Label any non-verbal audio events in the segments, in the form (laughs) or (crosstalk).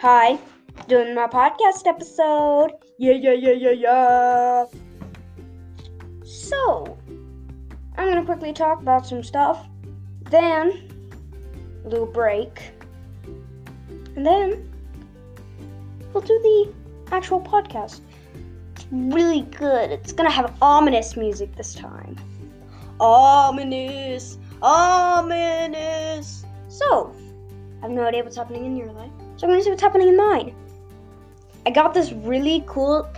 Hi, doing my podcast episode. Yeah, yeah, yeah, yeah, yeah. So, I'm gonna quickly talk about some stuff, then a little break, and then we'll do the actual podcast. It's really good. It's gonna have ominous music this time. Ominous, ominous. So, I have no idea what's happening in your life, so I'm gonna see what's happening in mine. I got this really cool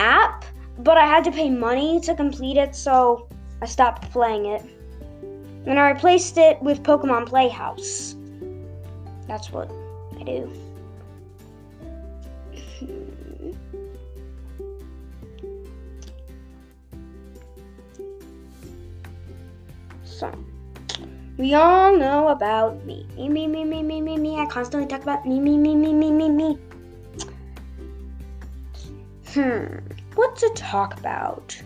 app, but I had to pay money to complete it, so I stopped playing it. And I replaced it with Pokemon Playhouse. That's what I do. (laughs) So, we all know about me. Me, me, me, me, me, me, me. I constantly talk about me, me, me, me, me, me, me. Hmm, what to talk about?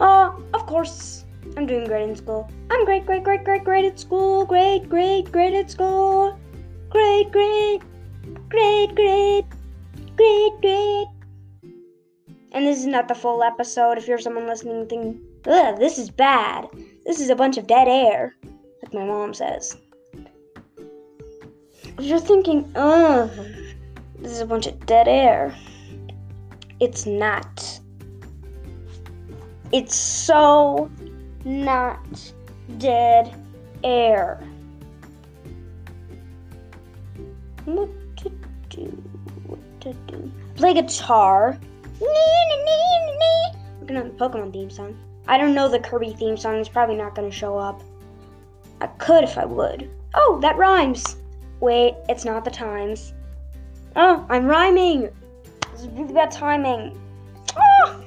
Uh, of course, I'm doing great in school. I'm great, great, great, great, great at school. Great, great, great at school. Great, great, great, great, great, great. And this is not the full episode. If you're someone listening thinking, ugh, this is bad. This is a bunch of dead air, like my mom says. You're thinking, ugh, this is a bunch of dead air, it's not. It's so not dead air. What to do? What to do? Play guitar. We're gonna have the Pokemon theme song. I don't know the Kirby theme song. It's probably not gonna show up. I could if I would. Oh, that rhymes. Wait, it's not the times. Oh, I'm rhyming. This is really bad timing. Oh!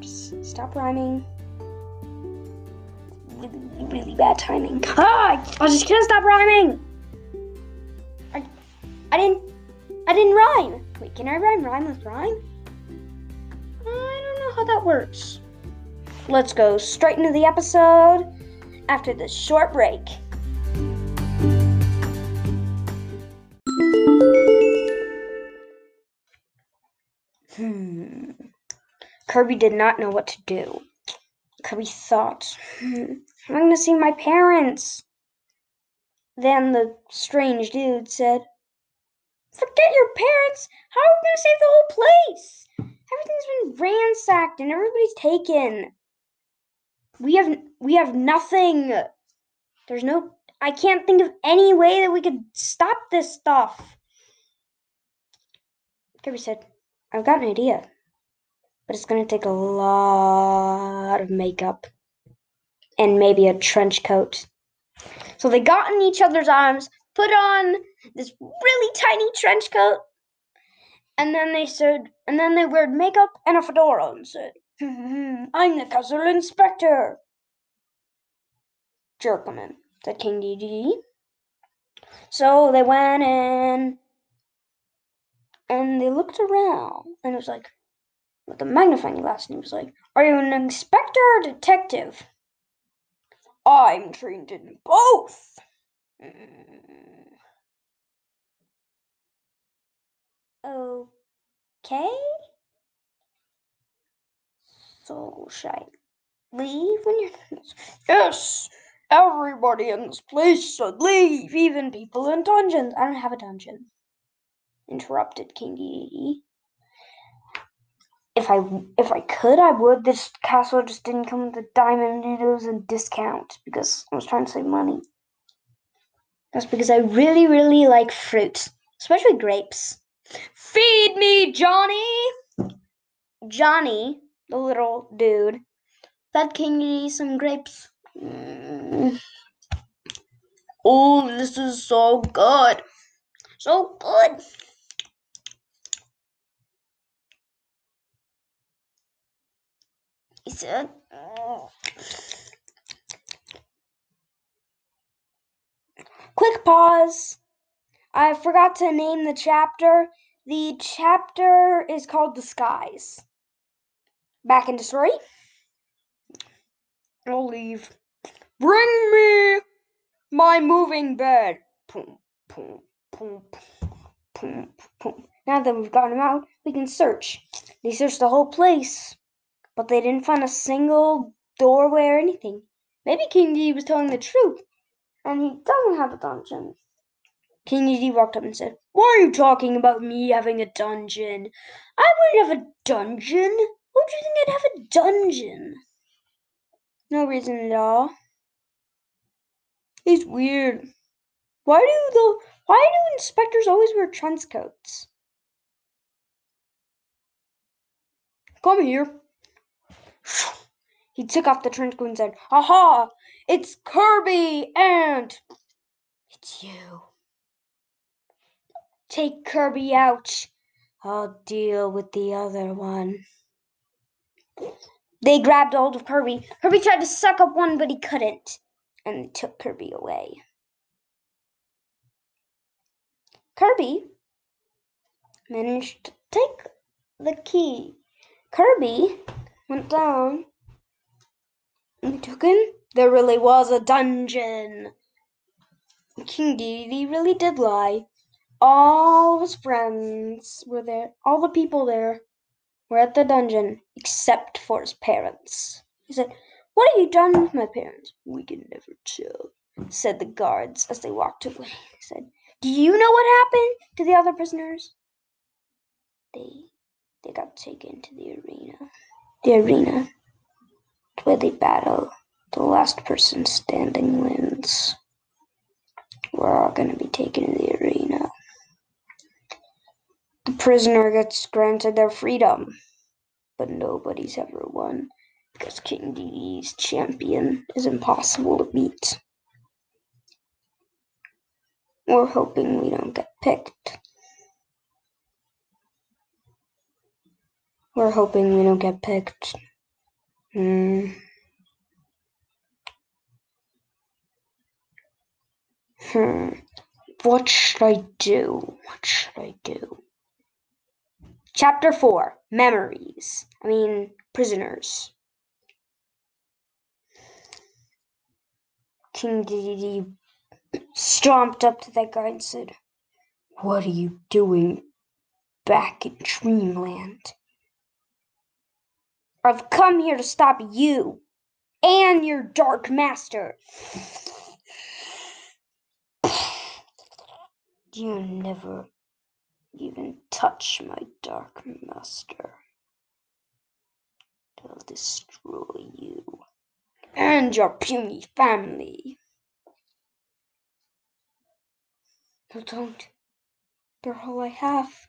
Just stop rhyming. Really, really bad timing. (laughs) Ah! I just can't stop rhyming. I, I didn't. I didn't rhyme. Wait, can I rhyme rhyme with rhyme? I don't know how that works. Let's go straight into the episode after this short break. Hmm. Kirby did not know what to do. Kirby thought, hmm, I'm going to see my parents. Then the strange dude said, Forget your parents. How are we going to save the whole place? Everything's been ransacked and everybody's taken. We have we have nothing. There's no I can't think of any way that we could stop this stuff. Kirby said, I've got an idea. But it's gonna take a lot of makeup. And maybe a trench coat. So they got in each other's arms, put on this really tiny trench coat, and then they said, and then they wore makeup and a fedora and said, Mm-hmm. I'm the castle inspector. Jerkman, said King Dedede. So they went in and they looked around and it was like, with a magnifying glass, and he was like, Are you an inspector or detective? I'm trained in both. Mm. Okay. So should I leave when you're Yes! Everybody in this place should leave, even people in dungeons. I don't have a dungeon. Interrupted King Dedede. If I if I could, I would. This castle just didn't come with the diamond and discount because I was trying to save money. That's because I really, really like fruit, especially grapes. Feed me, Johnny! Johnny, the little dude, fed King Dedede some grapes. Mm. Oh, this is so good. So good. He said. "Oh." Quick pause. I forgot to name the chapter. The chapter is called The Skies. Back into story. I'll leave. Bring me my moving bed. Boom, boom, boom, boom, Now that we've gotten him out, we can search. They searched the whole place, but they didn't find a single doorway or anything. Maybe King D was telling the truth, and he doesn't have a dungeon. King D walked up and said, Why are you talking about me having a dungeon? I wouldn't have a dungeon. Who do you think I'd have a dungeon? No reason at all. He's weird. Why do the why do inspectors always wear trench coats? Come here. He took off the trench coat and said, Aha! It's Kirby and it's you. Take Kirby out. I'll deal with the other one. They grabbed hold of Kirby. Kirby tried to suck up one, but he couldn't. And they took Kirby away. Kirby managed to take the key. Kirby went down and took him. There really was a dungeon. King Dedede really did lie. All his friends were there. All the people there were at the dungeon, except for his parents. He said, What have you done with my parents? We can never tell, said the guards as they walked away. He said, Do you know what happened to the other prisoners? They they got taken to the arena. The arena where they battle. The last person standing wins. We're all gonna be taken to the arena. The prisoner gets granted their freedom, but nobody's ever won because King Dedede's champion is impossible to beat. We're hoping we don't get picked. We're hoping we don't get picked. Hmm. Hmm. What should I do? What should I do? Chapter 4 Memories. I mean, prisoners. King Dedede stomped up to that guy and said, What are you doing back in Dreamland? I've come here to stop you and your Dark Master. (sighs) You never even touch my Dark Master. I'll destroy you and your puny family. No, don't. They're all I have.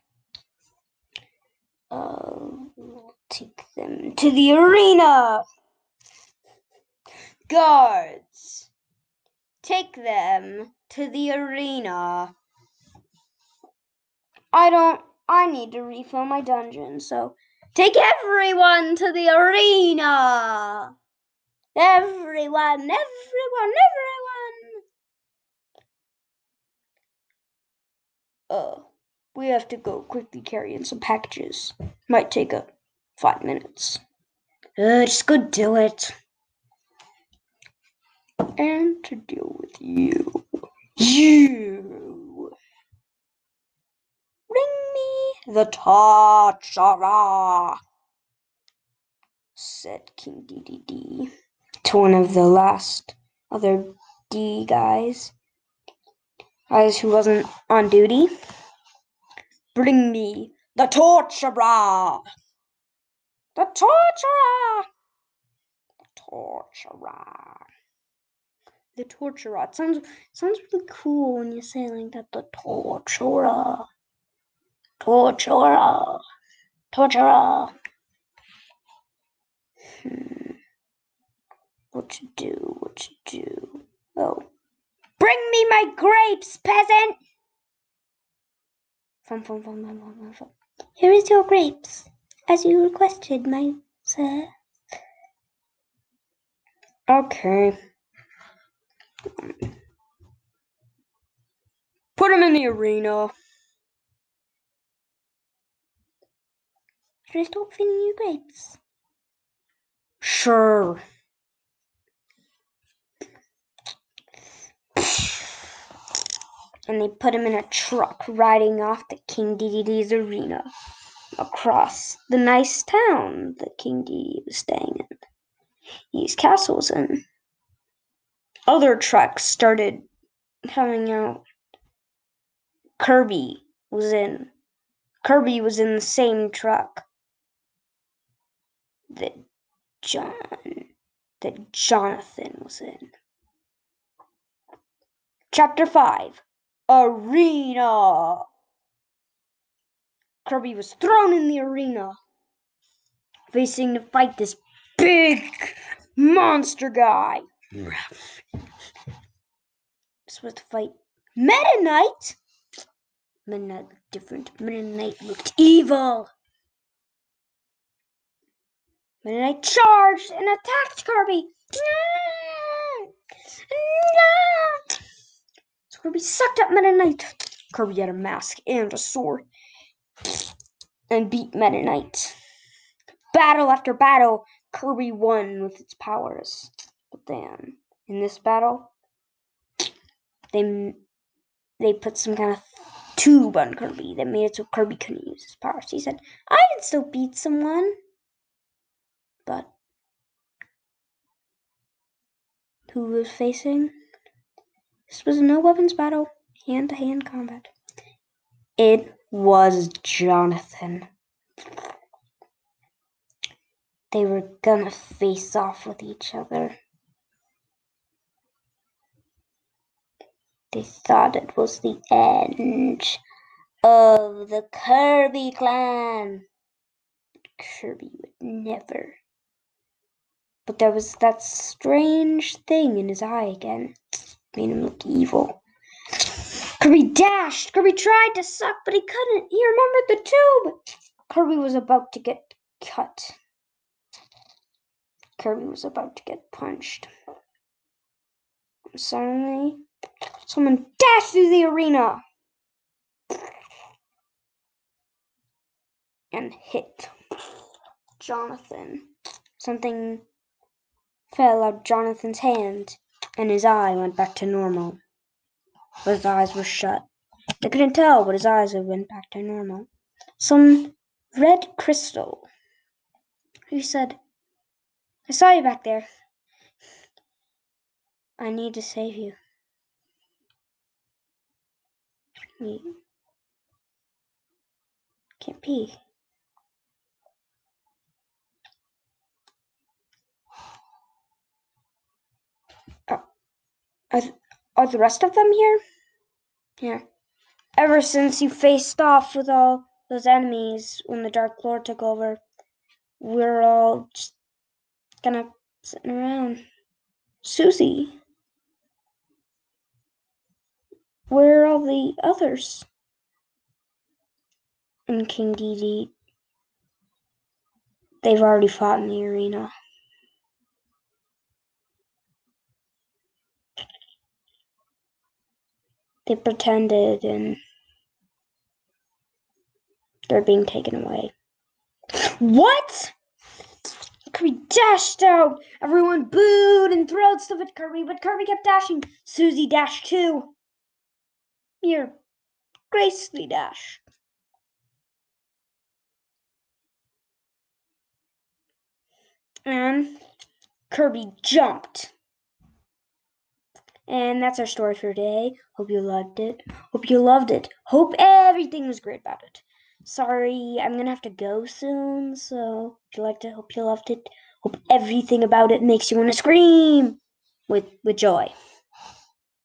Uh, I'll take them to the arena. Guards, take them to the arena. I don't, I need to refill my dungeon, so take everyone to the arena. Everyone, everyone, everyone. Oh, we have to go quickly carry in some packages. Might take a five minutes. Uh, just go do it. And to deal with you. You. Bring me the Torturer, said King Dedede to one of the last other D guys. Guys who wasn't on duty. Bring me the Torturer. The Torturer. The Torturer. The Torturer. It sounds sounds really cool when you say like that. The Torturer. Torturer. Torturer. Hmm. What to do? What to do? Oh. Bring me my grapes, peasant! Fum, fum, fum, fum, fum, fum. Here is your grapes, as you requested, my sir. Okay. Put him in the arena. Should I stop feeding you grapes? Sure. and they put him in a truck riding off to King Dedede's arena across the nice town that King Dedede was staying in. His castles and. Other trucks started coming out. Kirby was in. Kirby was in the same truck that John that Jonathan was in. Chapter 5 Arena Kirby was thrown in the arena, facing to fight this big monster guy. This was to fight Meta Knight. Meta Knight looked different. Meta Knight looked evil. Meta Knight charged and attacked Kirby. So Kirby sucked up Meta Knight. Kirby had a mask and a sword and beat Meta Knight. Battle after battle, Kirby won with its powers. But then, in this battle, they they put some kind of tube on Kirby that made it so Kirby couldn't use his powers. He said, "I can still beat someone," but who was facing? This was a no weapons battle, hand to hand combat. It was Jonathan. They were gonna face off with each other. They thought it was the end of the Kirby clan. Kirby would never. But there was that strange thing in his eye again. Made him look evil. Kirby dashed. Kirby tried to suck, but he couldn't. He remembered the tube. Kirby was about to get cut. Kirby was about to get punched. Suddenly, someone dashed through the arena and hit Jonathan. Something fell out of Jonathan's hand, and his eye went back to normal but his eyes were shut. They couldn't tell, but his eyes went back to normal. Some red crystal. He said, I saw you back there. I need to save you. Me. Can't pee. I, are the rest of them here? Yeah. Ever since you faced off with all those enemies when the Dark Lord took over, we're all just kind of sitting around. Susie. Where are all the others? And King Dedede. They've already fought in the arena. They pretended and they're being taken away. What? Kirby dashed out. Everyone booed and throwed stuff at Kirby, but Kirby kept dashing. Susie dashed too. Here, gracefully dash. And Kirby jumped. And that's our story for today. Hope you loved it. Hope you loved it. Hope everything was great about it. Sorry, I'm gonna have to go soon, so if you liked it, hope you loved it. Hope everything about it makes you wanna scream with with joy.